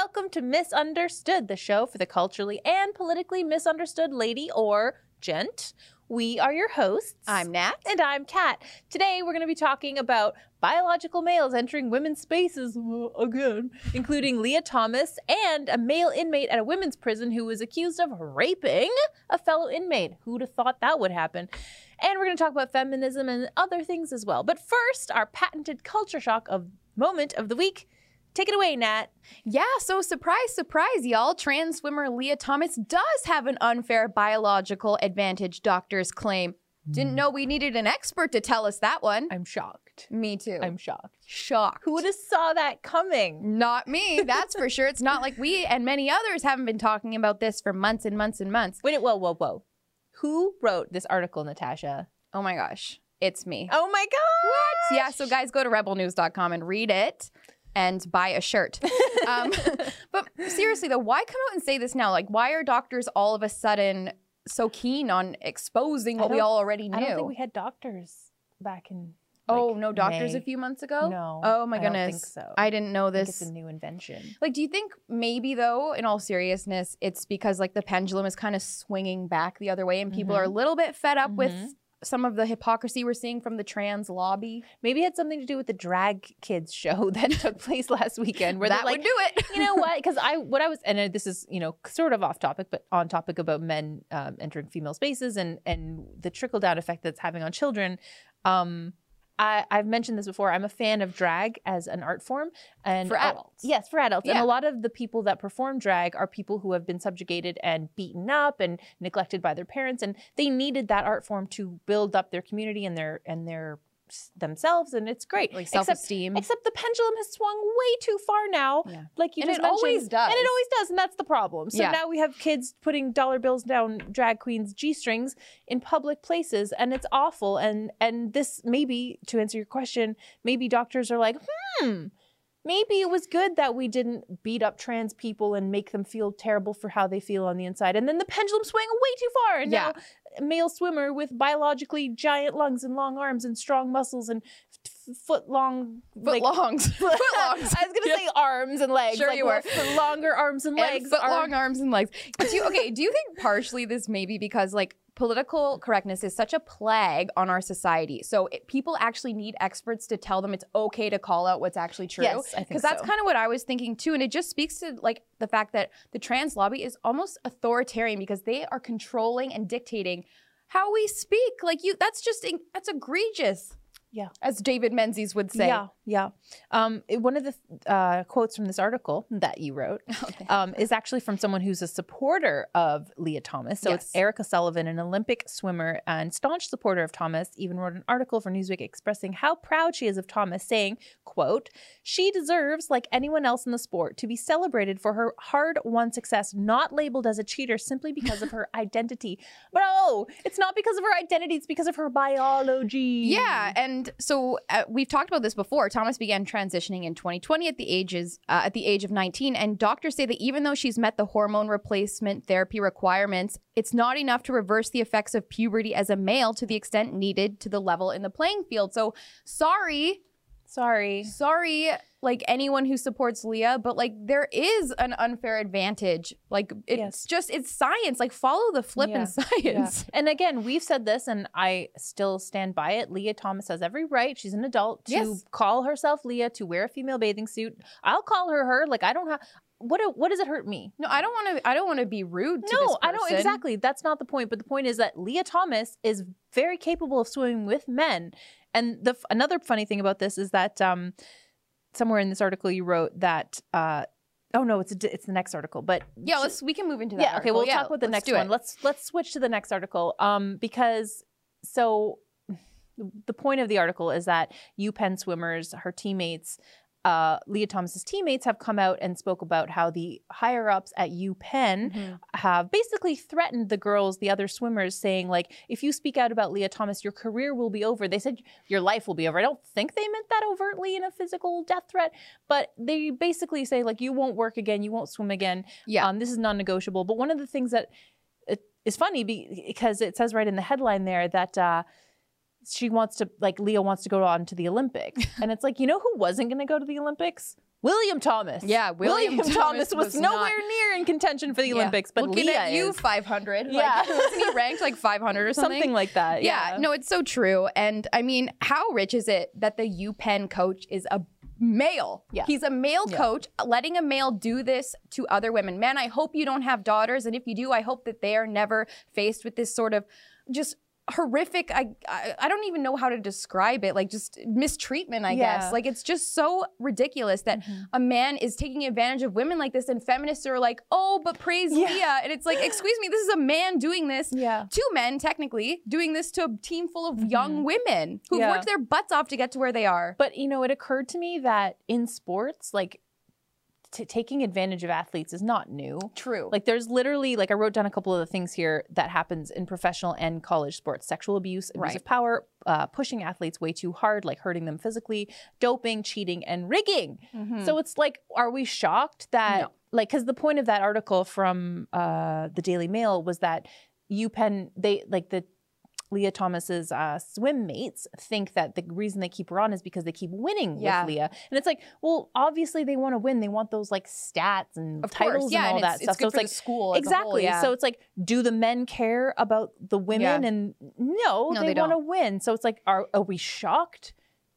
welcome to Miss Understood, the show for the culturally and politically misunderstood lady or gent. We are your hosts. I'm Nat. And I'm Kat. Today we're going to be talking about biological males entering women's spaces again, including Lia Thomas and a male inmate at a women's prison who was accused of raping a fellow inmate. Who'd have thought that would happen? And we're going to talk about feminism and other things as well. But first, our patented culture shock of moment of the week. Take it away, Nat. Yeah, so surprise, surprise, y'all. Trans swimmer Lia Thomas does have an unfair biological advantage, doctors claim. Didn't hmm. know we needed an expert to tell us that one. I'm shocked. Me too. I'm shocked. shocked. Who would have saw that coming? Not me, that's for sure. It's not like we and many others haven't been talking about this for months and months and months. Wait, whoa, whoa, whoa. Who wrote this article, Natasha? Oh my gosh, it's me. Oh my god! What? Yeah, so guys, go to rebelnews.com and read it and buy a shirt. um, but seriously, though, why come out and say this now? Like, why are doctors all of a sudden so keen on exposing what we all already knew? I don't think we had doctors back in. oh, like, no doctors May. a few months ago? No. Oh my I don't goodness. think so. I didn't know I think this. it's a new invention. Like, do you think maybe though, in all seriousness, it's because like the pendulum is kind of swinging back the other way, and people are a Mhm. little bit fed up Mhm. with some of the hypocrisy we're seeing from the trans lobby? Maybe it had something to do with the drag kids show that took place last weekend, where that like, would do it. you know what? Because I, what I was, and uh, this is, you know, sort of off topic, but on topic about men um, entering female spaces and and the trickle down effect that's having on children. Um, I, I've mentioned this before. I'm a fan of drag as an art form, and For adults. yes, for adults. And a lot of the people that perform drag are people who have been subjugated and beaten up and neglected by their parents, and they needed that art form to build up their community and their and their themselves, and it's great. like Except- self-esteem. Except the pendulum has swung way too far now. Yeah. Like you And just it mentioned. always does. And it always does, and that's the problem. So Yeah. now we have kids putting dollar bills down drag queens' G strings in public places, and it's awful. And and this maybe to answer your question, maybe doctors are like, hmm. Maybe it was good that we didn't beat up trans people and make them feel terrible for how they feel on the inside. And then the pendulum swung way too far. And Yeah. now male swimmer with biologically giant lungs and long arms and strong muscles and f- foot long Foot longs. Foot longs. I was gonna say arms and legs. Sure like you were. longer arms and legs. and foot are- long arms and legs. Do you, okay, do you think partially this may be because like political correctness is such a plague on our society? So it, people actually need experts to tell them it's okay to call out what's actually true. Yes, I think Because that's so. kind of what I was thinking too, and it just speaks to like the fact that the trans lobby is almost authoritarian because they are controlling and dictating how we speak. Like you, that's just that's egregious. Yeah. as David Menzies would say. Yeah, yeah. Um, it- one of the uh, quotes from this article that you wrote um, is actually from someone who's a supporter of Lia Thomas. So it's Erica Sullivan, an Olympic swimmer and staunch supporter of Thomas, even wrote an article for Newsweek expressing how proud she is of Thomas, saying, quote, she deserves, like anyone else in the sport, to be celebrated for her hard-won success, not labeled as a cheater simply because of her identity. But oh, it's not because of her identity, it's because of her biology. Yeah, and so uh, we've talked about this before. Thomas began transitioning in 2020 at the ages uh, at the age of 19, and doctors say that even though she's met the hormone replacement therapy requirements, it's not enough to reverse the effects of puberty as a male to the extent needed to the level in the playing field. So, sorry, Sorry. sorry, like anyone who supports Lia, but like there is an unfair advantage. Like it's Yes. just it's science. Like follow the flip Yeah. science. And again, we've said this, and I still stand by it. Lia Thomas has every right. She's an adult to Yes. call herself Lia, to wear a female bathing suit. I'll call her her. Like I don't have. What? What does it hurt me? No, I don't want to. I don't want to be rude. To no, I don't exactly. That's not the point. But the point is that Lia Thomas is very capable of swimming with men. And the another funny thing about this is that um, somewhere in this article you wrote that. Uh, oh no, it's a, it's the next article. But Yeah, let's. We can move into that. yeah okay we'll Yeah, talk about the next one let's let's switch to the next article um because so the point of the article is that UPenn swimmers her teammates uh, Lia Thomas's teammates have come out and spoke about how the higher ups at UPenn Mhm. have basically threatened the girls, the other swimmers, saying like, if you speak out about Lia Thomas, your career will be over. They said your life will be over. I don't think they meant that overtly in a physical death threat, but they basically say like, you won't work again, you won't swim again. Yeah. Um, this is non-negotiable. But one of the things that it is funny be- because it says right in the headline there that uh, she wants to like Lia wants to go on to the Olympics, and it's like you know who wasn't going to go to the Olympics? William Thomas. Yeah, William Thomas, Thomas was, was nowhere not- near in contention for the Yeah. Olympics, but Looking Lia at you, is. 500. Yeah. Like, wasn't he ranked like 500 or something? something like that. yeah. Yeah, no, it's so true. And I mean, how rich is it that the UPenn coach is a male? Yeah. He's a male Yeah. coach, letting a male do this to other women. Man, I hope you don't have daughters. And if you do, I hope that they are never faced with this sort of just horrific I, I I don't even know how to describe it like just mistreatment I Yeah. guess like it's just so ridiculous that mm-hmm. a man is taking advantage of women like this and feminists are like oh but praise Yeah. Lia and it's like excuse me this is a man doing this Yeah. two men technically doing this to a team full of mm-hmm. young women who've Yeah. worked their butts off to get to where they are. But you know, it occurred to me that in sports, like t- taking advantage of athletes is not new. True. Like there's literally like I wrote down a couple of the things here that happens in professional and college sports: sexual abuse, abuse Right. of power, uh, pushing athletes way too hard, like hurting them physically, doping, cheating, and rigging. So it's like, are we shocked that No. like because the point of that article from uh, the Daily Mail was that UPenn they like the Lia Thomas's uh, swim mates think that the reason they keep her on is because they keep winning Yeah. with Lia, and it's like, well, obviously they want to win. They want those like stats and Of titles course, yeah, and all and that it's, stuff. it's so it's like school exactly. whole, yeah. So it's like, do the men care about the women? Yeah. And no, No, they, they want to win. So it's like, are are we shocked?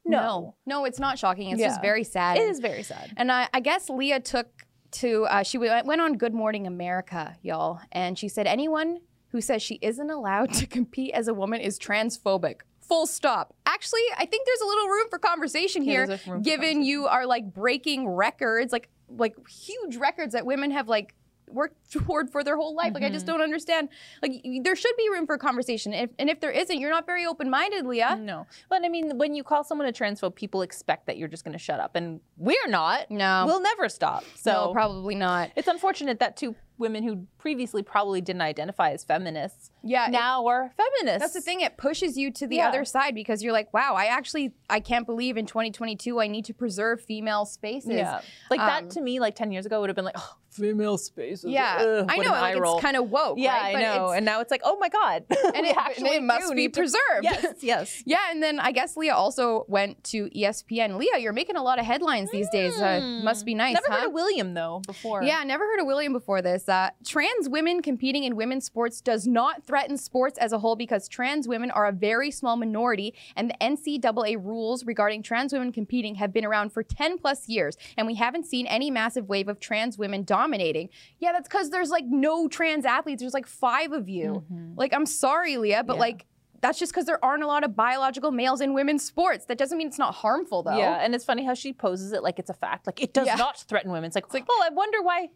No, no, it's not shocking. It's just very sad. it is very sad. And I, I guess Lia took to, uh, she went on Good Morning America, y'all. And she said, anyone who says she isn't allowed to compete as a woman is transphobic. Full stop. Actually, I think there's a little room for conversation Yeah, here, there's a for given you are like breaking records, like like huge records that women have like worked toward for their whole life. Like I Mm-hmm. just don't understand. Like there should be room for conversation. If, and if there isn't, you're not very open minded, Lia. No, but I mean, when you call someone a transphobe, people expect that you're just going to shut up, and we're not. No. we'll never stop. So no, probably not. it's unfortunate that two women who previously probably didn't identify as feminists Yeah, it- now are feminists. That's the thing. It pushes you to the Yeah. other side because you're like, wow, I actually, I can't believe in 2022 I need to preserve female spaces. Yeah, like Um, that to me, like ten years ago, would have been like, oh, female spaces. Yeah, Ugh, I know. Like it's kind of woke. yeah, right? I But know. And now it's like, oh my god, and it, actually it must be need to- preserved. Yes, yes. Yeah, and then I guess Lia also went to ESPN. Lia, you're making a lot of headlines these days. Uh, must be nice, Never huh? heard of William though before. Yeah, never heard of William before this. Uh, trans women competing in women's sports does not threaten sports as a whole because trans women are a very small minority, and the NCAA rules regarding trans women competing have been around for 10 plus years, and we haven't seen any massive wave of trans women dominating. Yeah, that's because there's like no trans athletes. There's like five of you. Like, I'm sorry, Lia, but Yeah. like, that's just because there aren't a lot of biological males in women's sports. That doesn't mean it's not harmful, though. Yeah, and it's funny how she poses it like it's a fact. Like it does Yeah. not threaten women. It's like, like, oh, I wonder why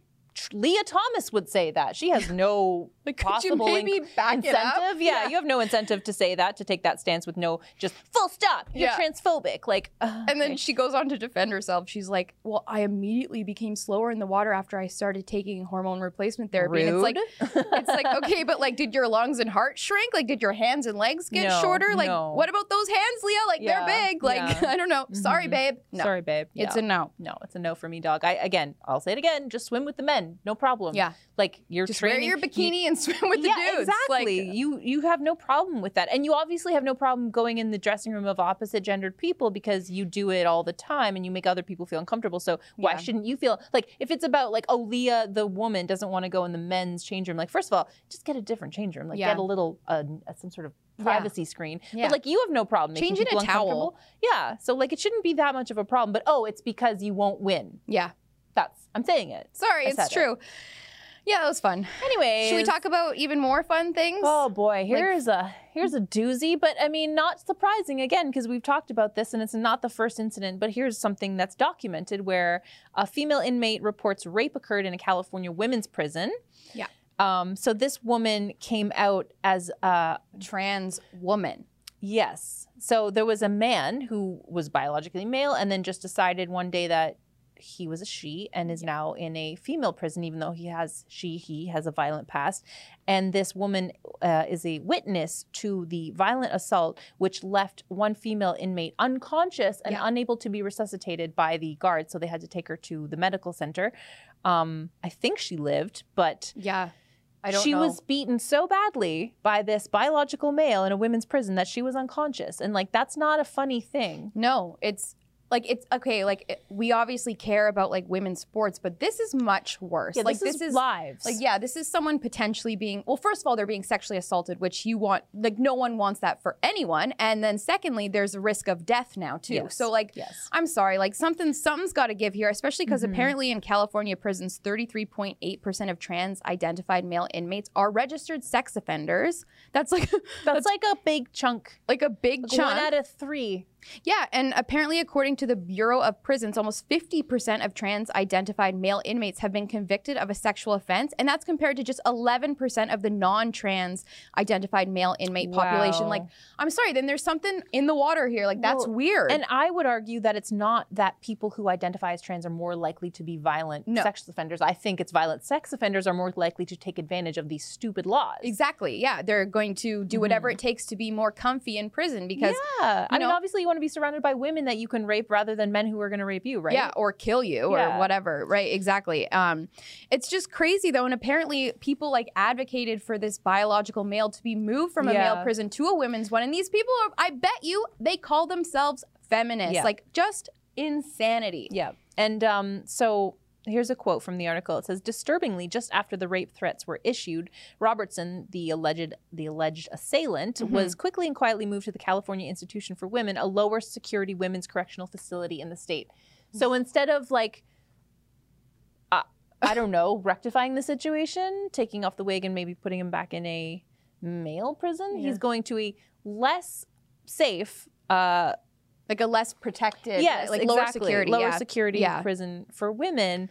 Lia Thomas would say that. She has no Like, could you possible maybe in- back incentive. Yeah, Yeah. you have no incentive to say that, to take that stance with no just full stop. You're Yeah. transphobic. Like, uh, And then okay. she goes on to defend herself. She's like, "Well, I immediately became slower in the water after I started taking hormone replacement therapy." And it's like, it's like, okay, but like, did your lungs and heart shrink? Like, did your hands and legs get No, shorter? Like, no. what about those hands, Lia? Like, Yeah, they're big. Like. I don't know. Sorry, Mhm. babe. No, sorry, babe. it's a no. no. It's a no for me, dog. I again, I'll say it again. Just swim with the men, no problem. Yeah. like you're Just training wear your you- bikini and swim with the yeah, dudes. exactly. Like, you you have no problem with that, and you obviously have no problem going in the dressing room of opposite gendered people because you do it all the time and you make other people feel uncomfortable. So why Yeah. shouldn't you feel like if it's about like oh Lia the woman doesn't want to go in the men's change room? Like first of all, just get a different change room. Like Yeah. get a little uh, some sort of Yeah. privacy screen. Yeah. But like you have no problem in a towel. Yeah. So like it shouldn't be that much of a problem. But oh, it's because you won't win. yeah. That's I'm saying it. Sorry, I it's said it. true. Yeah, that was fun. Anyway, Should we talk about even more fun things? Oh boy, here's a here's a doozy, but I mean not surprising again because we've talked about this and it's not the first incident, but here's something that's documented where a female inmate reports rape occurred in a California women's prison. Yeah. Um, so this woman came out as a Trans woman. yes. So there was a man who was biologically male and then just decided one day that he was a she and is now in a female prison, even though he has she he has a violent past. And this woman uh, is a witness to the violent assault, which left one female inmate unconscious and Yeah. unable to be resuscitated by the guards. So they had to take her to the medical center. Um, I think she lived, but Yeah. I don't she know. was beaten so badly by this biological male in a women's prison that she was unconscious. And like that's not a funny thing. No, it's like it's okay. Like it, we obviously care about like women's sports, but this is much worse. Yeah, like this, is, lives. Like, yeah, this is someone potentially being, well, first of all, they're being sexually assaulted, which you want, like, no one wants that for anyone. And then secondly, there's a risk of death now, too. Yes. So, like, Yes. I'm sorry, like, something, something's got to give here, especially because Mhm. apparently in California prisons, 33.8% of trans identified male inmates are registered sex offenders. That's like, That's like a big chunk. like a big Like chunk. One out of three. Yeah, and apparently, according to the Bureau of Prisons, almost 50% of trans identified male inmates have been convicted of a sexual offense, and that's compared to just 11% of the non trans identified male inmate population. Wow. Like, I'm sorry, then there's something in the water here. Like, that's Well, weird. And I would argue that it's not that people who identify as trans are more likely to be violent No. sex offenders. I think it's violent sex offenders are more likely to take advantage of these stupid laws. exactly. Yeah, they're going to do mm-hmm. whatever it takes to be more comfy in prison because. yeah. I mean, obviously, you want to be surrounded by women that you can rape rather than men who are going to rape you, right? Yeah, or kill you Yeah. or whatever. Right, exactly. Um, it's just crazy though, and apparently people like advocated for this biological male to be moved from a Yeah. male prison to a women's one, and these people are, I bet you, they call themselves feminists. Yeah. Like just insanity. Yeah. And um, so here's a quote from the article. It says, "Disturbingly, just after the rape threats were issued, Robertson, the alleged the alleged assailant, Mhm. was quickly and quietly moved to the California Institution for Women, a lower security women's correctional facility in the state. So instead of like uh, I don't know, rectifying the situation, taking off the wig and maybe putting him back in a male prison, Yeah. he's going to a less safe uh Like a less protected, yes, like lower exactly. security, lower yeah. security Yeah. prison for women.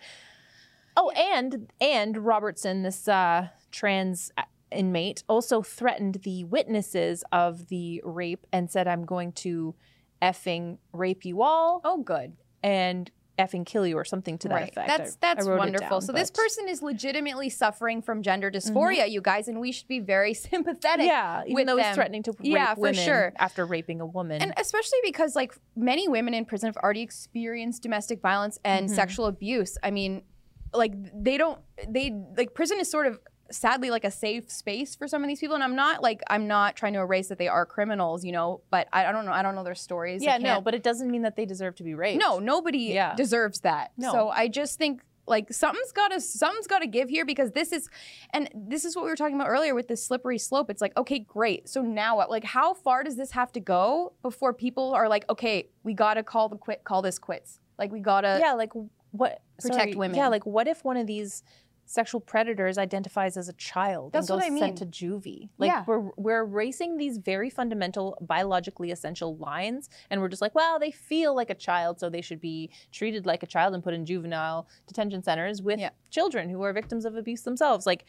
Oh, and and Robertson, this uh, trans inmate, also threatened the witnesses of the rape and said, "I'm going to effing rape you all Oh, good. and effing kill you," or something to that right. effect. That's I- that's I wrote it wonderful. down, so this but- Mm-hmm. person is legitimately suffering from gender dysphoria, you guys, and we should be very sympathetic. yeah, even with though he's threatening to rape Yeah, for sure. after raping a woman. And especially because like many women in prison have already experienced domestic violence and Mhm. sexual abuse. I mean, like they don't they like prison is sort of sadly like a safe space for some of these people and I'm not like I'm not trying to erase that they are criminals, you know, but I, I don't know I don't know their stories. Yeah, no, but it doesn't mean that they deserve to be raped. no, nobody Yeah. deserves that. No. So I just think like something's got to something's got to give here because this is and this is what we were talking about earlier with this slippery slope. It's like okay, great. So now what? Like how far does this have to go before people are like, okay, we got to call the quit call this quits. Like we got to yeah, like what protect sorry, women. Yeah, like what if one of these sexual predators identifies as a child That's and what goes I sent to juvie? Like Yeah. we're we're erasing these very fundamental biologically essential lines and we're just like, well, they feel like a child, so they should be treated like a child and put in juvenile detention centers with Yeah. children who are victims of abuse themselves. Like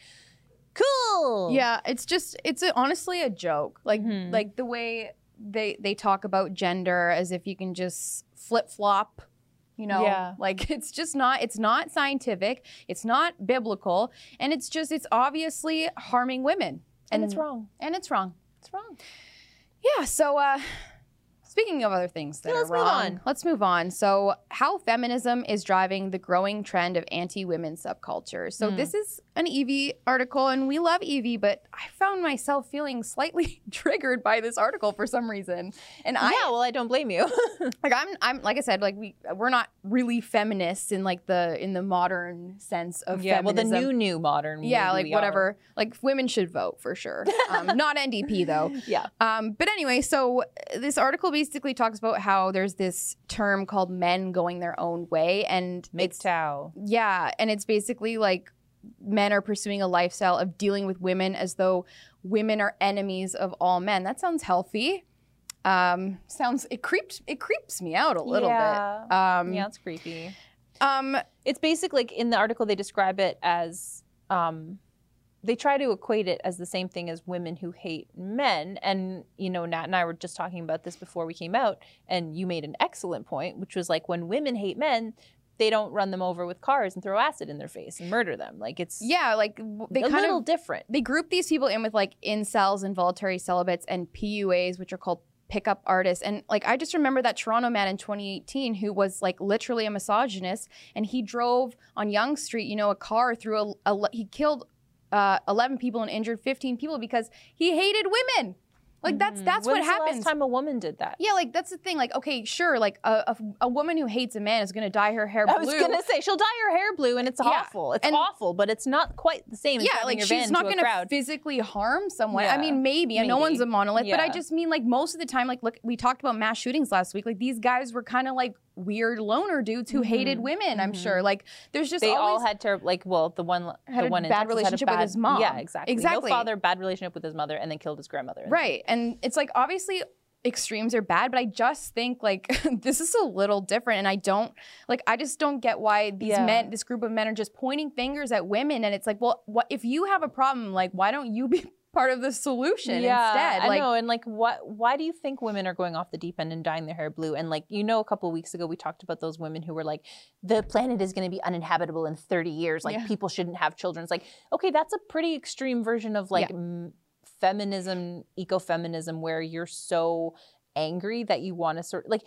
cool. Yeah, it's just it's a, honestly a joke. Like Mhm. like the way they they talk about gender as if you can just flip flop. You know, Yeah. like it's just not it's not scientific, it's not biblical, and it's just it's obviously harming women. And it's wrong. And it's wrong. It's wrong. Yeah, so uh speaking of other things that Yeah, let's move wrong, on. let's move on. So, how feminism is driving the growing trend of anti-women subculture. So, Hmm. this is an Evie article and we love Evie, but I found myself feeling slightly triggered by this article for some reason. And I yeah, well, I don't blame you. like I'm I'm like I said like we we're not really feminists in like the in the modern sense of yeah, well, the new new modern. yeah, like we are. whatever. Like women should vote for sure. Um, not NDP though. Yeah. Um, but anyway, so this article basically talks about how there's this term called men going their own way, and MGTOW. yeah, and it's basically like men are pursuing a lifestyle of dealing with women as though women are enemies of all men. That sounds healthy. Um, sounds it creeps it creeps me out a little Yeah. bit. Um, yeah, it's creepy. Um, It's basically like in the article they describe it as um, they try to equate it as the same thing as women who hate men. And you know, Nat and I were just talking about this before we came out, and you made an excellent point, which was like when women hate men, they don't run them over with cars and throw acid in their face and murder them. Like it's yeah, like they a kind little of different. they group these people in with like incels, involuntary celibates, and PUAs, which are called pickup artists. And like I just remember that Toronto man in 2018 who was like literally a misogynist, and he drove on Yonge Street, you know, a car through a, a he killed uh, 11 people and injured 15 people because he hated women. Like that's that's When's what the happens. last time a woman did that? Yeah, like that's the thing. Like, okay, sure, like a, a, a woman who hates a man is gonna dye her hair blue. I was gonna say she'll dye her hair blue, and it's Yeah, awful. It's and- awful, but it's not quite the same. yeah, like she's not to gonna crowd. physically harm someone. I mean, maybe, and no one's a maybe. monolith, but I just mean like most of the time, like look, we talked about mass shootings last week. Like these guys were kind of like weird loner dudes who hated Mhm, women. I'm mhm. sure. Like there's just they all had to like well the one Had the a one bad Texas relationship had with his mom. Yeah, exactly. Exactly. No father, bad relationship with his mother, and then killed his grandmother. Right. And it's like obviously extremes are bad, but I just think like this is a little different. And I don't like I just don't get why these Yeah. men, this group of men are just pointing fingers at women. And it's like, well, what if you have a problem, like why don't you be part of the solution yeah, instead? I know. And like, what? Why do you think women are going off the deep end and dyeing their hair blue? And like, you know, a couple weeks ago we talked about those women who were like, the planet is going to be uninhabitable in 30 years. Like, Yeah. people shouldn't have children. It's like, okay, that's a pretty extreme version of like Yeah. m- feminism, ecofeminism, where you're so angry that you want to sort like.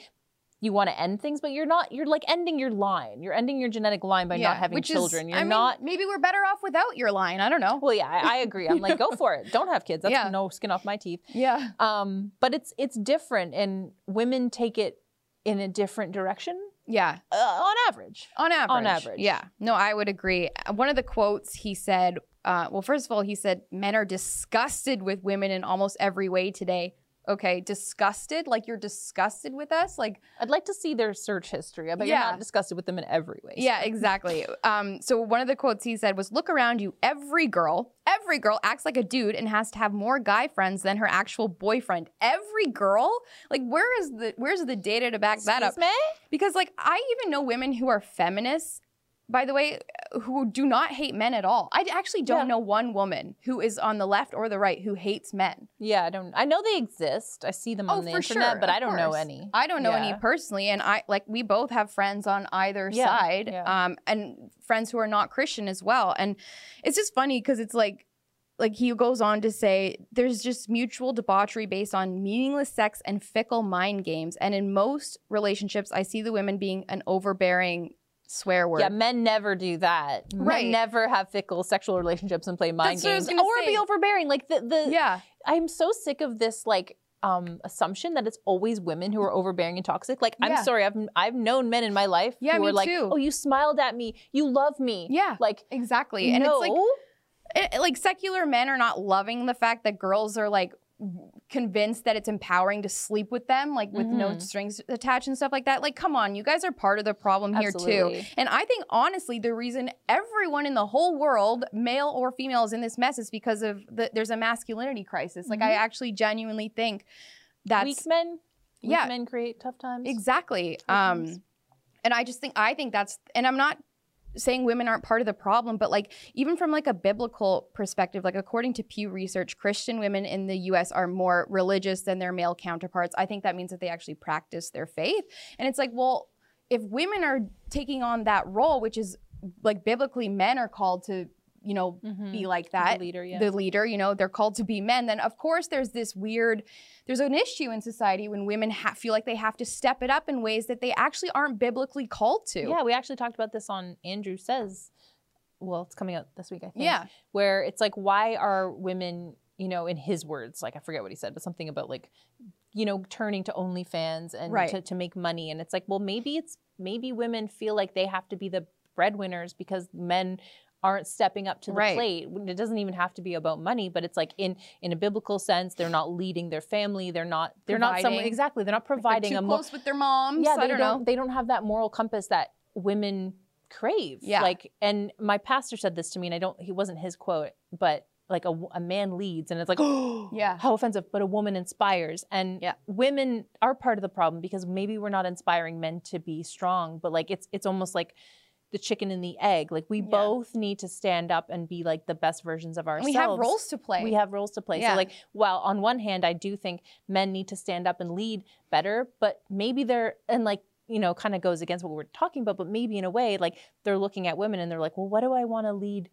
You want to end things, but you're not. You're like ending your line. You're ending your genetic line by Yeah, not having which children. Is, you're I mean, not. maybe we're better off without your line. I don't know. Well, yeah, I, I agree. I'm like, go for it. Don't have kids. That's Yeah. no skin off my teeth. Yeah. Um, but it's it's different, and women take it in a different direction Yeah. uh, on average. On average. On average. Yeah. No, I would agree. Uh, One of the quotes he said, uh, well, first of all, he said, men are disgusted with women in almost every way today. Okay, disgusted? Like you're disgusted with us? Like, I'd like to see their search history. I bet Yeah. you're not disgusted with them in every way. yeah, exactly. um, so one of the quotes he said was, look around you. Every girl, every girl acts like a dude and has to have more guy friends than her actual boyfriend. Every girl? Like, where is the where's the data to back that up? Me? Because like I even know women who are feminists, by the way, who do not hate men at all. I actually don't Yeah. know one woman who is on the left or the right who hates men. Yeah, I don't. I know they exist. I see them on Oh, the for internet, sure, but I don't know any. I don't know any personally, and I like we both have friends on either Yeah, side, yeah. um, and friends who are not Christian as well. And it's just funny because it's like. Like he goes on to say, there's just mutual debauchery based on meaningless sex and fickle mind games. And in most relationships, I see the women being an overbearing swear word. Yeah, men never do that. Right. Men never have fickle sexual relationships and play mind That's what I was games or be overbearing. Like the the Yeah. I'm so sick of this like um assumption that it's always women who are overbearing and toxic. Like Yeah. I'm sorry, I've I've known men in my life Yeah, who me are like, too. "Oh, you smiled at me. You love me." Yeah. Like Exactly. And no. it's like it, like secular men are not loving the fact that girls are like convinced that it's empowering to sleep with them like with no Mhm. strings attached and stuff like that like come on you guys are part of the problem here too and i think honestly the reason everyone in the whole world male or female is in this mess is because of the there's a masculinity crisis like i actually genuinely think that's weak men. Weak yeah. men create tough times. Exactly. Sometimes. Um, and I just think I think that's and I'm not saying women aren't part of the problem, but like even from like a biblical perspective, like according to Pew Research, Christian women in the US are more religious than their male counterparts. I think that means that they actually practice their faith. And it's like, well, if women are taking on that role, which is like biblically men are called to, you know, Mhm. be like that the leader, yeah. the leader, you know, they're called to be men, then of course there's this weird, there's an issue in society when women ha- feel like they have to step it up in ways that they actually aren't biblically called to. yeah, we actually talked about this on Andrew Says. Well, it's coming out this week, I think. Yeah. Where it's like, why are women, you know, in his words, like I forget what he said, but something about like, you know, turning to OnlyFans and Right. to, to make money. And it's like, well, maybe it's maybe women feel like they have to be the breadwinners because men aren't stepping up to the Right. plate. It doesn't even have to be about money, but it's like in in a biblical sense, they're not leading their family. They're not they're not someone exactly. They're not They're providing too a close with their moms. yeah, I they don't, don't, know. they don't have that moral compass that women crave. Yeah. Like, and my pastor said this to me, and I don't, he wasn't his quote, but like a, a man leads, and it's like, oh, Yeah. how offensive, but a woman inspires. And Yeah. women are part of the problem because maybe we're not inspiring men to be strong, but like it's, it's almost like, the chicken and the egg. Like we Yeah. both need to stand up and be like the best versions of And ourselves. we have roles to play. We have roles to play. Yeah. So like while on one hand I do think men need to stand up and lead better, but maybe they're and like you know kind of goes against what we're talking about, but maybe in a way like they're looking at women and they're like, "Well, what do I want to lead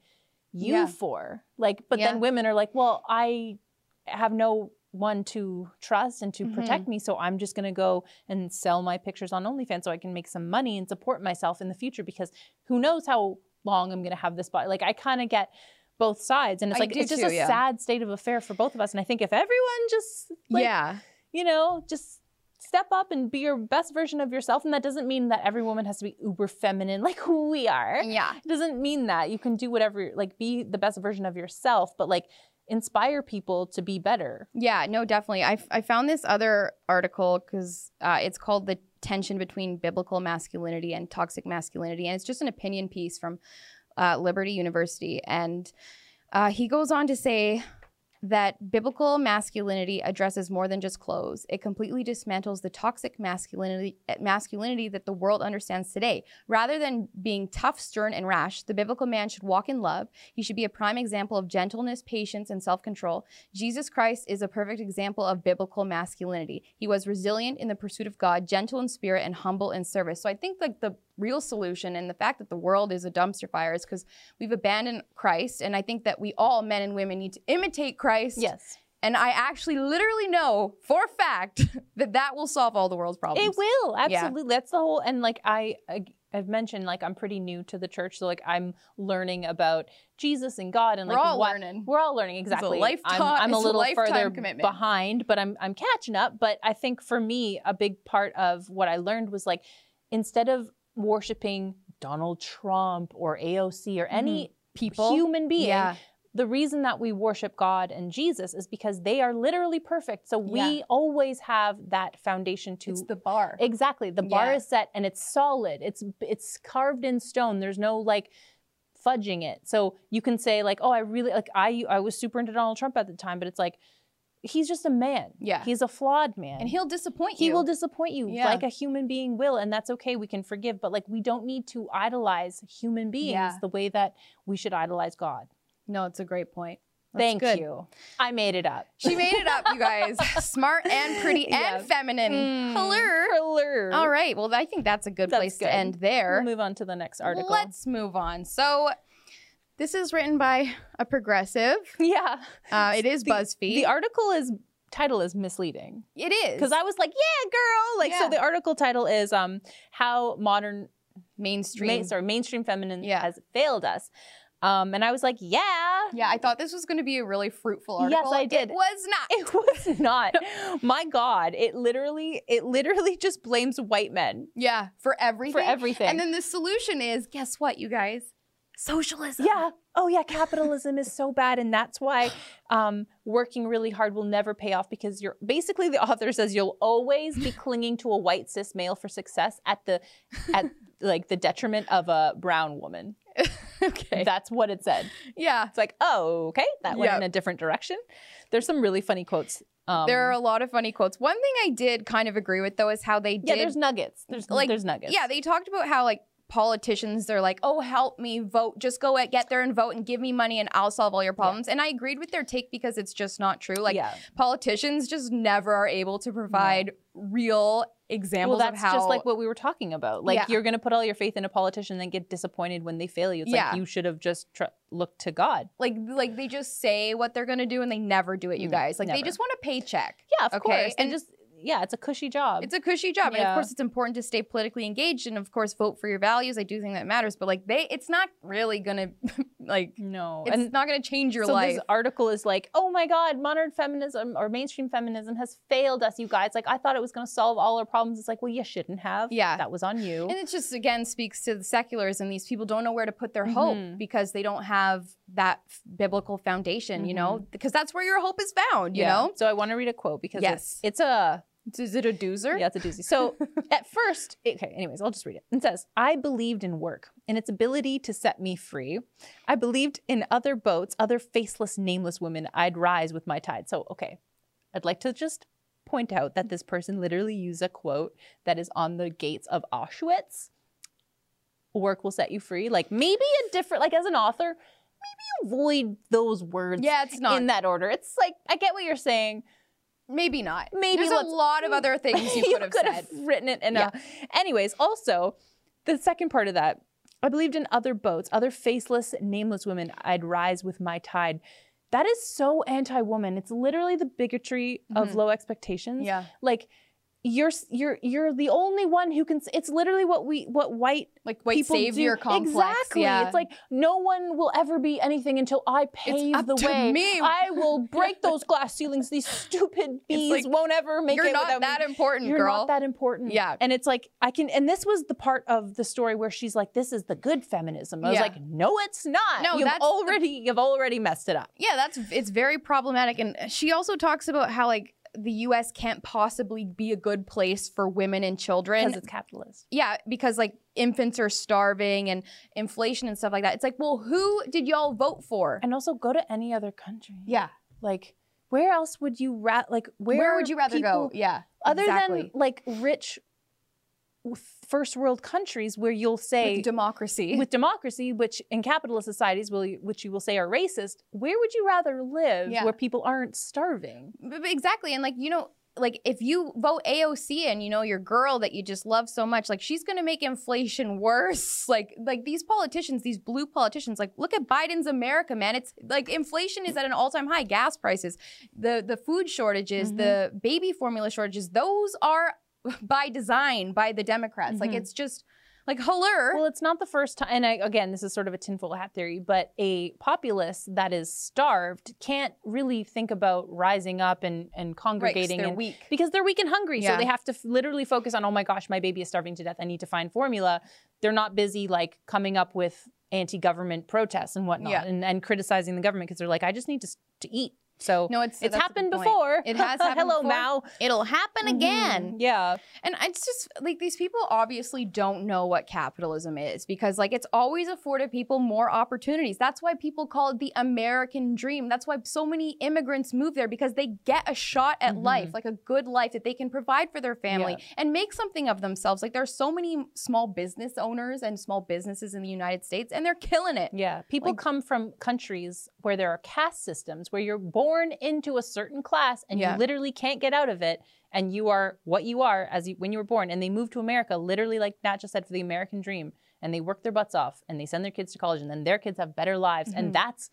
you Yeah. for?" Like but then women are like, "Well, I have no one to trust and to Mm-hmm. protect me, so I'm just going to go and sell my pictures on OnlyFans so I can make some money and support myself in the future because who knows how long I'm going to have this body. Like I kind of get both sides, and it's I like it's just too, a yeah. sad state of affair for both of us. And I think if everyone just like, yeah. you know, just step up and be your best version of yourself. And that doesn't mean that every woman has to be uber feminine like who we are. Yeah. It doesn't mean that. You can do whatever, like be the best version of yourself, but like inspire people to be better. Yeah, no, definitely. I, I found this other article because uh, it's called The Tension Between Biblical Masculinity and Toxic Masculinity. And it's just an opinion piece from uh, Liberty University. And uh, he goes on to say that biblical masculinity addresses more than just clothes. It completely dismantles the toxic masculinity masculinity that the world understands today. Rather than being tough, stern, and rash, the biblical man should walk in love. He should be a prime example of gentleness, patience, and self-control. Jesus Christ is a perfect example of biblical masculinity. He was resilient in the pursuit of God, gentle in spirit, and humble in service. So I think like the real solution and the fact that the world is a dumpster fire is because we've abandoned Christ. And I think that we all, men and women, need to imitate Christ. Yes. And I actually literally know for a fact that that will solve all the world's problems. It will. Yeah. Absolutely. That's the whole and like I, I I've mentioned like I'm pretty new to the church, so like I'm learning about Jesus and God and We're like all what learning. we're all learning exactly. lifetime- I'm, I'm a it's a little lifetime further commitment. behind, but I'm I'm catching up. But I think for me, a big part of what I learned was like instead of worshiping Donald Trump or AOC or mm-hmm. any People. human being, Yeah. the reason that we worship God and Jesus is because they are literally perfect. So we Yeah. always have that foundation to It's the bar. Exactly. The bar Yeah. is set and it's solid. It's it's carved in stone. There's no like fudging it. So you can say like, "Oh, I really like I I was super into Donald Trump at the time," but it's like he's just a man. Yeah. He's a flawed man. and he'll disappoint you. he will disappoint you Yeah. like a human being will and that's okay. We can forgive, but like we don't need to idolize human beings Yeah. the way that we should idolize God. no, it's a great point. That's Thank good. you. I made it up. She made it up, you guys. Smart and pretty and feminine. Mm. Hello. All right. Well, I think that's a good That's place good. to end there. We'll move on to the next article. Let's move on. So, this is written by a progressive. yeah. Uh, it is The- BuzzFeed. The article is title is misleading it is because I was like, yeah, girl. Like, Yeah. so the article title is um how modern, mainstream. ma- sorry, mainstream feminism Yeah. has failed us. Um, and I was like, yeah. yeah, I thought this was going to be a really fruitful article. Yes, I did. It was not. It was not. My God, it literally, it literally just blames white men yeah, for everything. for everything. And then the solution is, guess what, you guys? Socialism. yeah. Oh yeah, capitalism is so bad, and that's why um, working really hard will never pay off because you're basically the author says you'll always be clinging to a white cis male for success at the at like the detriment of a brown woman. okay. That's what it said. yeah. It's like, oh, okay, that went Yep. in a different direction. There's some really funny quotes. Um, there are a lot of funny quotes. One thing I did kind of agree with though is how they yeah, did there's nuggets. There's like, there's nuggets. Yeah, they talked about how like politicians they're like, "Oh, help me vote. Just go get there and vote and give me money and I'll solve all your problems." And I agreed with their take because it's just not true. Like yeah. politicians just never are able to provide real examples Well, of that's how just like what we were talking about. Like Yeah. you're going to put all your faith in a politician and then get disappointed when they fail you. It's Yeah. like you should have just tr- looked to God. like like they just say what they're going to do and they never do it, you Mm, guys. Like they just want a paycheck. Yeah, of Okay, course. And and- just yeah, it's a cushy job. It's a cushy job. And of course it's important to stay politically engaged and of course vote for your values. I do think that matters, but like they it's not really going to like no. it's and not going to change your so life. this article is like, oh my God, modern feminism or mainstream feminism has failed us, you guys. Like I thought it was going to solve all our problems. It's like, well, you shouldn't have. Yeah. that was on you. And it just again speaks to the secularism. These people don't know where to put their hope Mhm. because they don't have that f- biblical foundation, you know, because that's where your hope is found, you Yeah. know? So I want to read a quote because Yes. it's, it's a Is it a doozer? Yeah, it's a doozy. So at first, okay, anyways, I'll just read it. It says, I believed in work and its ability to set me free. I believed in other boats, other faceless, nameless women. I'd rise with my tide. So, okay, I'd like to just point out that this person literally used a quote that is on the gates of Auschwitz. Work will set you free. Like maybe a different, like as an author, maybe avoid those words Yeah, it's not. in that order. It's like, I get what you're saying. Maybe not. Maybe There's a lot of other things you could have said. written it in a. Anyways, also the second part of that, I believed in other boats, other faceless, nameless women. I'd rise with my tide. That is so anti-woman. It's literally the bigotry of Mhm. low expectations. Yeah. Like you're you're you're the only one who can. It's literally what we what white Like white people savior do. complex. Exactly. Yeah. It's like no one will ever be anything until I pave the to way. me. I will break those glass ceilings. These stupid bees like, won't ever make you're it not that me. important, You're girl. not that important. Yeah. And it's like I can and this was the part of the story where she's like, this is the good feminism. I was Yeah. like, no, it's not. No, you've that's the- already you've already messed it up. yeah, that's it's very problematic. And she also talks about how like the U.S. can't possibly be a good place for women and children. Because it's capitalist. Yeah, because like infants are starving and inflation and stuff like that. It's like, well, who did y'all vote for? And also go to any other country. Yeah, Like where else would you ra- like where, where, would you rather people- go? Yeah, other exactly. than like rich first world countries where you'll say With democracy. with democracy which in capitalist societies will which you will say are racist where would you rather live Yeah. where people aren't starving exactly, and like you know. Like if you vote AOC and you know your girl that you just love so much, like she's gonna make inflation worse. Like like these politicians, these blue politicians, like look at Biden's America, man. It's like inflation is at an all-time high. Gas prices, the the food shortages, mm-hmm. the baby formula shortages, those are by design by the Democrats. Like Mhm. it's just like holler. well it's not the first time and I, again this is sort of a tinfoil hat theory but a populace that is starved can't really think about rising up and and right, congregating they're and weak. because they're weak and hungry. Yeah. So they have to f- literally focus on, oh my gosh, my baby is starving to death. I need to find formula. They're not busy like coming up with anti-government protests and whatnot Yeah. and, and criticizing the government because they're like, I just need to, to eat. So No, it's it's happened before. It has happened Hello, before. Mao. It'll happen again. Mhm. Yeah. And it's just like these people obviously don't know what capitalism is because like it's always afforded people more opportunities. That's why people call it the American dream. That's why so many immigrants move there because they get a shot at Mhm. life, like a good life that they can provide for their family and make something of themselves. Like there's so many small business owners and small businesses in the United States and they're killing it. Yeah. People Like- come from countries where there are caste systems where you're born into a certain class and Yeah. you literally can't get out of it. And you are what you are as you, when you were born. And they move to America, literally, like Nat just said, for the American dream. And they work their butts off and they send their kids to college and then their kids have better lives. Mhm. And that's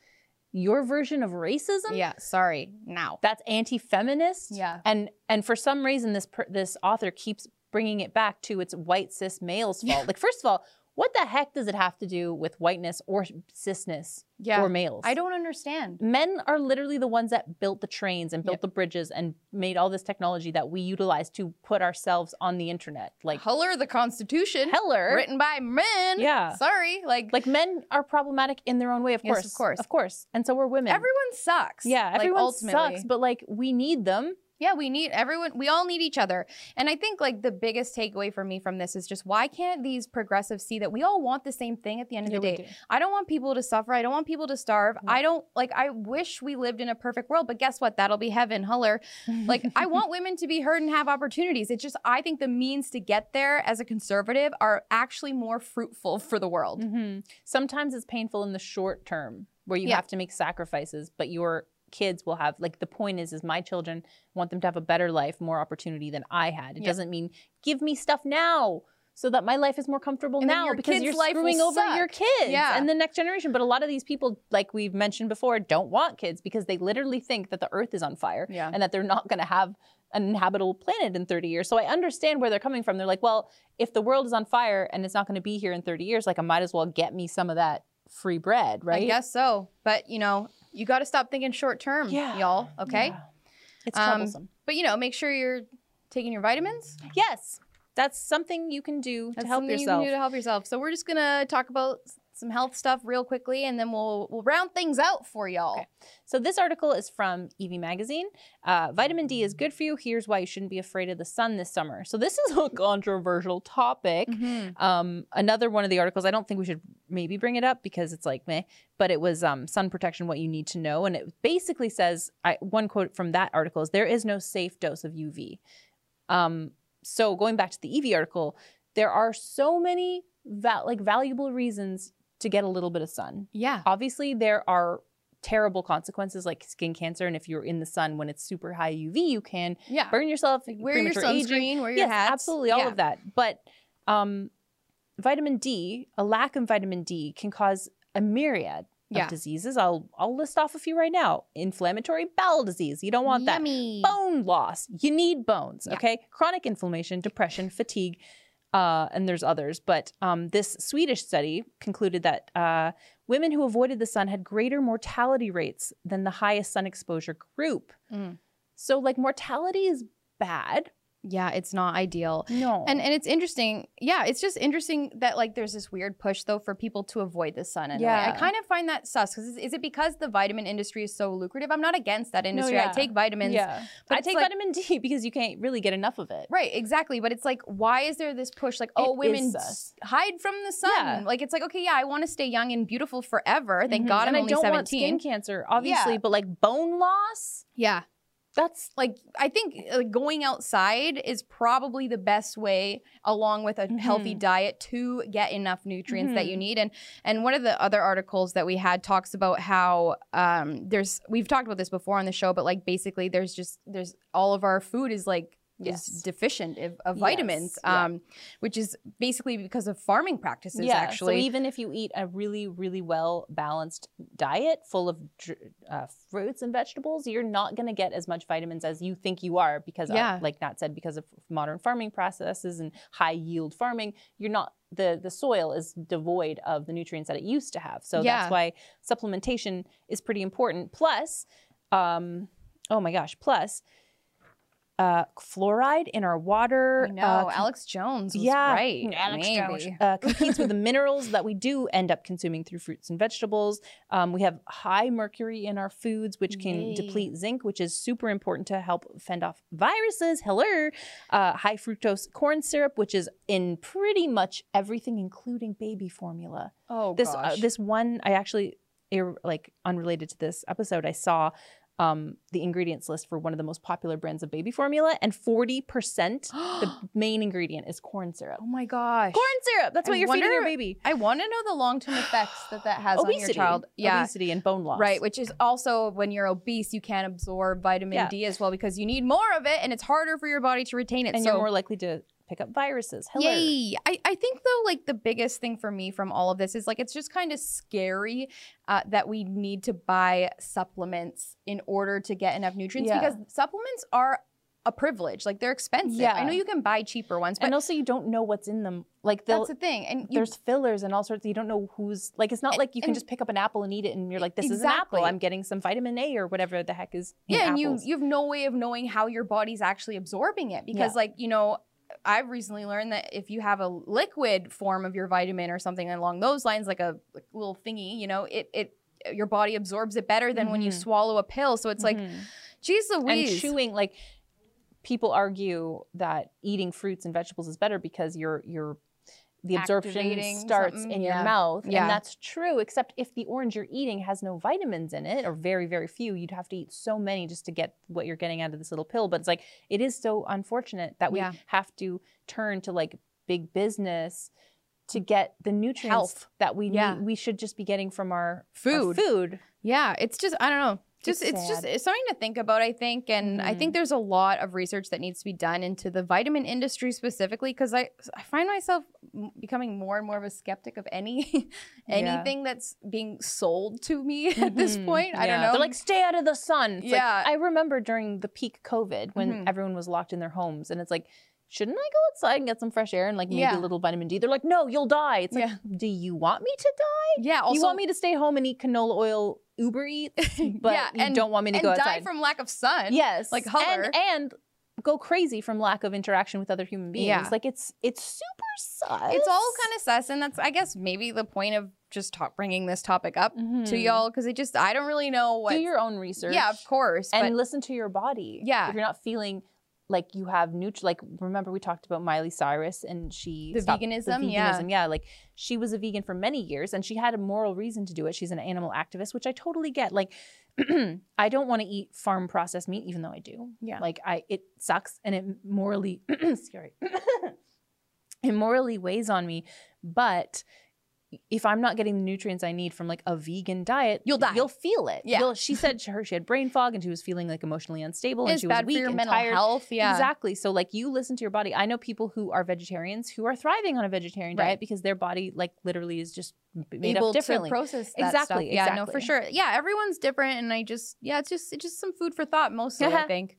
your version of racism? Yeah, sorry. Now. That's anti-feminist. Yeah. And and for some reason, this per, this author keeps bringing it back to it's white cis males' fault. Like, first of all, what the heck does it have to do with whiteness or cisness Yeah. or males? I don't understand. Men are literally the ones that built the trains and built Yep. the bridges and made all this technology that we utilize to put ourselves on the internet. Like Heller, the Constitution, Heller, written by men. Yeah. Sorry. Like, like men are problematic in their own way, of Yes, course, of course. of course, and so we're women. everyone sucks. yeah, everyone ultimately. sucks, but like we need them. Yeah, we need everyone. We all need each other. And I think like the biggest takeaway for me from this is just why can't these progressives see that we all want the same thing at the end of Yeah, the day? do. I don't want people to suffer. I don't want people to starve. Yeah. I don't like I wish we lived in a perfect world, but guess what? That'll be heaven. Huller. Like I want women to be heard and have opportunities. It's just I think the means to get there as a conservative are actually more fruitful for the world. hmm Sometimes it's painful in the short term where you Yeah. have to make sacrifices, but your kids will have like the point is is my children want them to have a better life, more opportunity than I had. It Yeah. doesn't mean give me stuff now so that my life is more comfortable And now your because kid's you're life screwing over your kids Yeah. and the next generation. But a lot of these people, like we've mentioned before, don't want kids because they literally think that the earth is on fire Yeah. and that they're not going to have an inhabitable planet in 30 years. So I understand where they're coming from. They're like, well, if the world is on fire and it's not going to be here in 30 years, like I might as well get me some of that free bread, right? I guess so. But you know, you got to stop thinking short term, Yeah. y'all. Okay. Yeah. It's Um, troublesome. But you know, make sure you're taking your vitamins. Yes. That's something you can do That's to help something yourself. You can do to help yourself. So we're just gonna talk about some health stuff real quickly, and then we'll we'll round things out for y'all. Okay. So this article is from Evie Magazine. Uh, vitamin D is good for you. Here's why you shouldn't be afraid of the sun this summer. So this is a controversial topic. Mhm. Um, another one of the articles, I don't think we should maybe bring it up because it's like meh, but it was um, sun protection, what you need to know. And it basically says, I, one quote from that article is, there is no safe dose of UV. Um, so going back to the Evie article, there are so many val- like valuable reasons to get a little bit of sun. Yeah. Obviously, there are terrible consequences like skin cancer. And if you're in the sun when it's super high UV, you can Yeah. burn yourself, Wear your premature aging. sunscreen. Wear your yes, hats. absolutely, all Yeah. of that. But um, vitamin D, a lack of vitamin D, can cause a myriad Yeah. of diseases. I'll I'll list off a few right now. Inflammatory bowel disease. You don't want that. Bone loss. You need bones. Okay. Chronic inflammation, depression, fatigue, uh, and there's others. But um, this Swedish study concluded that uh, women who avoided the sun had greater mortality rates than the highest sun exposure group. Mm. So like mortality is bad. Yeah, it's not ideal. No. And and it's interesting. Yeah, it's just interesting that like there's this weird push though for people to avoid the sun. In a way. I kind of find that sus because is, is it because the vitamin industry is so lucrative? I'm not against that industry. yeah. I take vitamins. yeah. but I take like- vitamin D because you can't really get enough of it. Right, exactly. But it's like, why is there this push? Like, oh, is women hide from the sun. Yeah. Like, it's like, okay, yeah, I want to stay young and beautiful forever. Thank Mhm. God and I'm I only don't want 17. skin cancer, obviously, Yeah. but like bone loss, yeah. That's Like, I think like, going outside is probably the best way, along with a healthy Mhm. diet, to get enough nutrients that Mm-hmm. you need. And and one of the other articles that we had talks about how um, there's we've talked about this before on the show, but like basically there's just there's all of our food is like Yes. is deficient of, of Yes, vitamins, yeah. um, which is basically because of farming practices. yeah. actually, So even if you eat a really, really well balanced diet full of dr- uh, fruits and vegetables, you're not going to get as much vitamins as you think you are because, Yeah. of, like Nat said, because of modern farming processes and high yield farming, you're not. The, the soil is devoid of the nutrients that it used to have. So Yeah. that's why supplementation is pretty important. Plus, um, oh my gosh, plus uh, fluoride in our water. No, uh, Alex Jones was yeah, right. Alex. Jones, uh, competes with the minerals that we do end up consuming through fruits and vegetables. Um, we have high mercury in our foods, which can Yay. deplete zinc, which is super important to help fend off viruses. Hello, uh, high fructose corn syrup, which is in pretty much everything, including baby formula. Oh This gosh. uh, this one, I actually, like unrelated to this episode, I saw. Um, the ingredients list for one of the most popular brands of baby formula, and 40% the main ingredient is corn syrup. oh my gosh. Corn syrup. That's I what you're feeding your baby. I want to know the long term effects that that has on your child. Yeah. Obesity and bone loss. Right, which is also when you're obese, you can't absorb vitamin Yeah. D as well because you need more of it, and it's harder for your body to retain it. And so, you're more likely to pick up viruses. Hello. yay! I, I think though, like the biggest thing for me from all of this is like it's just kind of scary uh, that we need to buy supplements in order to get enough nutrients Yeah. because supplements are a privilege. Like they're expensive. Yeah. I know you can buy cheaper ones, but And also, you don't know what's in them. Like that's the thing. And you, there's fillers and all sorts. You don't know who's like. It's not And- like you can just pick up an apple and eat it, and you're like, "This is an apple. I'm getting some vitamin A or whatever the heck is." in yeah and you you have no way of knowing how your body's actually absorbing it because Yeah. like you know i've recently learned that if you have a liquid form of your vitamin or something along those lines like a like, little thingy you know it it your body absorbs it better than when you Mhm. swallow a pill so it's like Mhm. geez and louise chewing like people argue that eating fruits and vegetables is better because you're you're the absorption starts something, in yeah. your mouth Yeah. and that's true except if the orange you're eating has no vitamins in it or very very few you'd have to eat so many just to get what you're getting out of this little pill but it's like it is so unfortunate that we Yeah. have to turn to like big business to get the nutrients Health. that we Yeah. need we should just be getting from our our Food. food yeah it's just i don't know just It's it's, just it's something to think about i think and i think there's a lot of research that needs to be done into the vitamin industry specifically because i i find myself becoming more and more of a skeptic of any Yeah. anything that's being sold to me at this Mhm. point i don't know They're like, stay out of the sun. It's like, Yeah. I remember during the peak COVID when Mhm. everyone was locked in their homes, and it's like, shouldn't I go outside and get some fresh air and like maybe Yeah. a little vitamin D? They're like, no, you'll die. It's like, Yeah. do you want me to die? yeah also you want me to stay home and eat canola oil Uber Eats, but Yeah, you don't want me to go outside. and die from lack of sun yes, like Huller. and and go crazy from lack of interaction with other human beings. Yeah. Like it's it's super sus. it's all kind of sus and that's i guess maybe the point of just talk, bringing this topic up to Mhm. y'all because it just i don't really know what Do your own research. yeah of course and listen to your body. Yeah. If you're not feeling like you have nutri like remember we talked about Miley Cyrus and she The stopped- veganism? Yeah. yeah like she was a vegan for many years and she had a moral reason to do it she's an animal activist which I totally get like I don't want to eat farm processed meat even though I do Yeah. like I it sucks and it morally scary it morally weighs on me but if I'm not getting the nutrients I need from like a vegan diet, You'll die. You'll feel it. Yeah. You'll- she said she, her she had brain fog and she was feeling like emotionally unstable and she was weak for your and mental tired. health. Yeah. Exactly. So like you listen to your body. I know people who are vegetarians who are thriving on a vegetarian Right. diet because their body like literally is just made able up differently. to process Exactly, stuff. Yeah, no, for sure. Yeah, everyone's different, and I just yeah, it's just it's just some food for thought mostly. I think.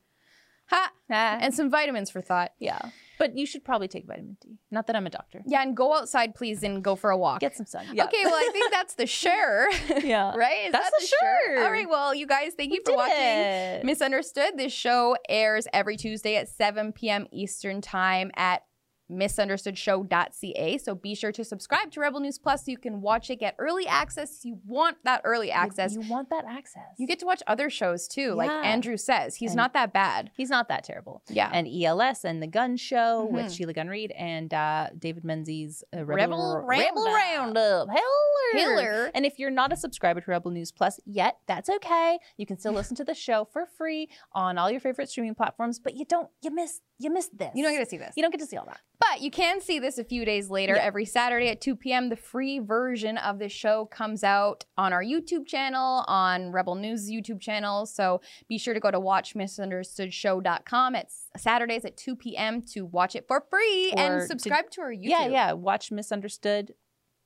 Ha! And some vitamins for thought. yeah. But you should probably take vitamin D. Not that I'm a doctor. Yeah, and go outside, please, and go for a walk. Get some sun. Yeah. Okay, well, I think that's the share, Yeah. right? Is That's that the share. All right, well, you guys, thank you for watching. it. Miss Understood. This show airs every Tuesday at 7 p.m. Eastern Time at misunderstoodshow.ca. So be sure to subscribe to Rebel News Plus so you can watch it, get early access. You want that early access. You, you want that access. You get to watch other shows too, like Andrew says. He's And- not that bad. He's not that terrible. Yeah. And ELS and the Gunn Show with Mhm. Sheila Gunn Reid and uh, David Menzies uh, Rebel Rebel Roundup. Roundup. Hiller. Hiller. And if you're not a subscriber to Rebel News Plus yet, that's okay. You can still listen to the show for free on all your favorite streaming platforms. But you don't. You miss. You miss this. You don't get to see this. You don't get to see all that. But you can see this a few days later. Yeah. Every Saturday at 2 p.m., the free version of the show comes out on our YouTube channel, on Rebel News YouTube channel. So be sure to go to watchmisunderstoodshow.com at s- Saturdays at 2 p.m. to watch it for free Or and subscribe to, our YouTube Yeah, yeah. Watch Misunderstood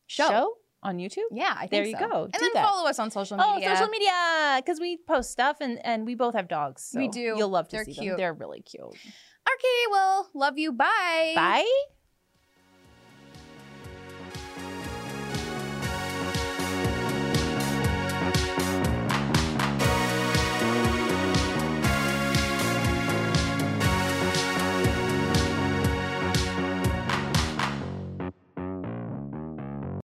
show. on YouTube. Yeah, I think There you so. go. And Do then that. follow us on social oh, media. Oh, social media, because we post stuff and and we both have dogs. so We do. You'll love to They're see cute. them. They're really cute. Okay, well, love you. Bye. Bye.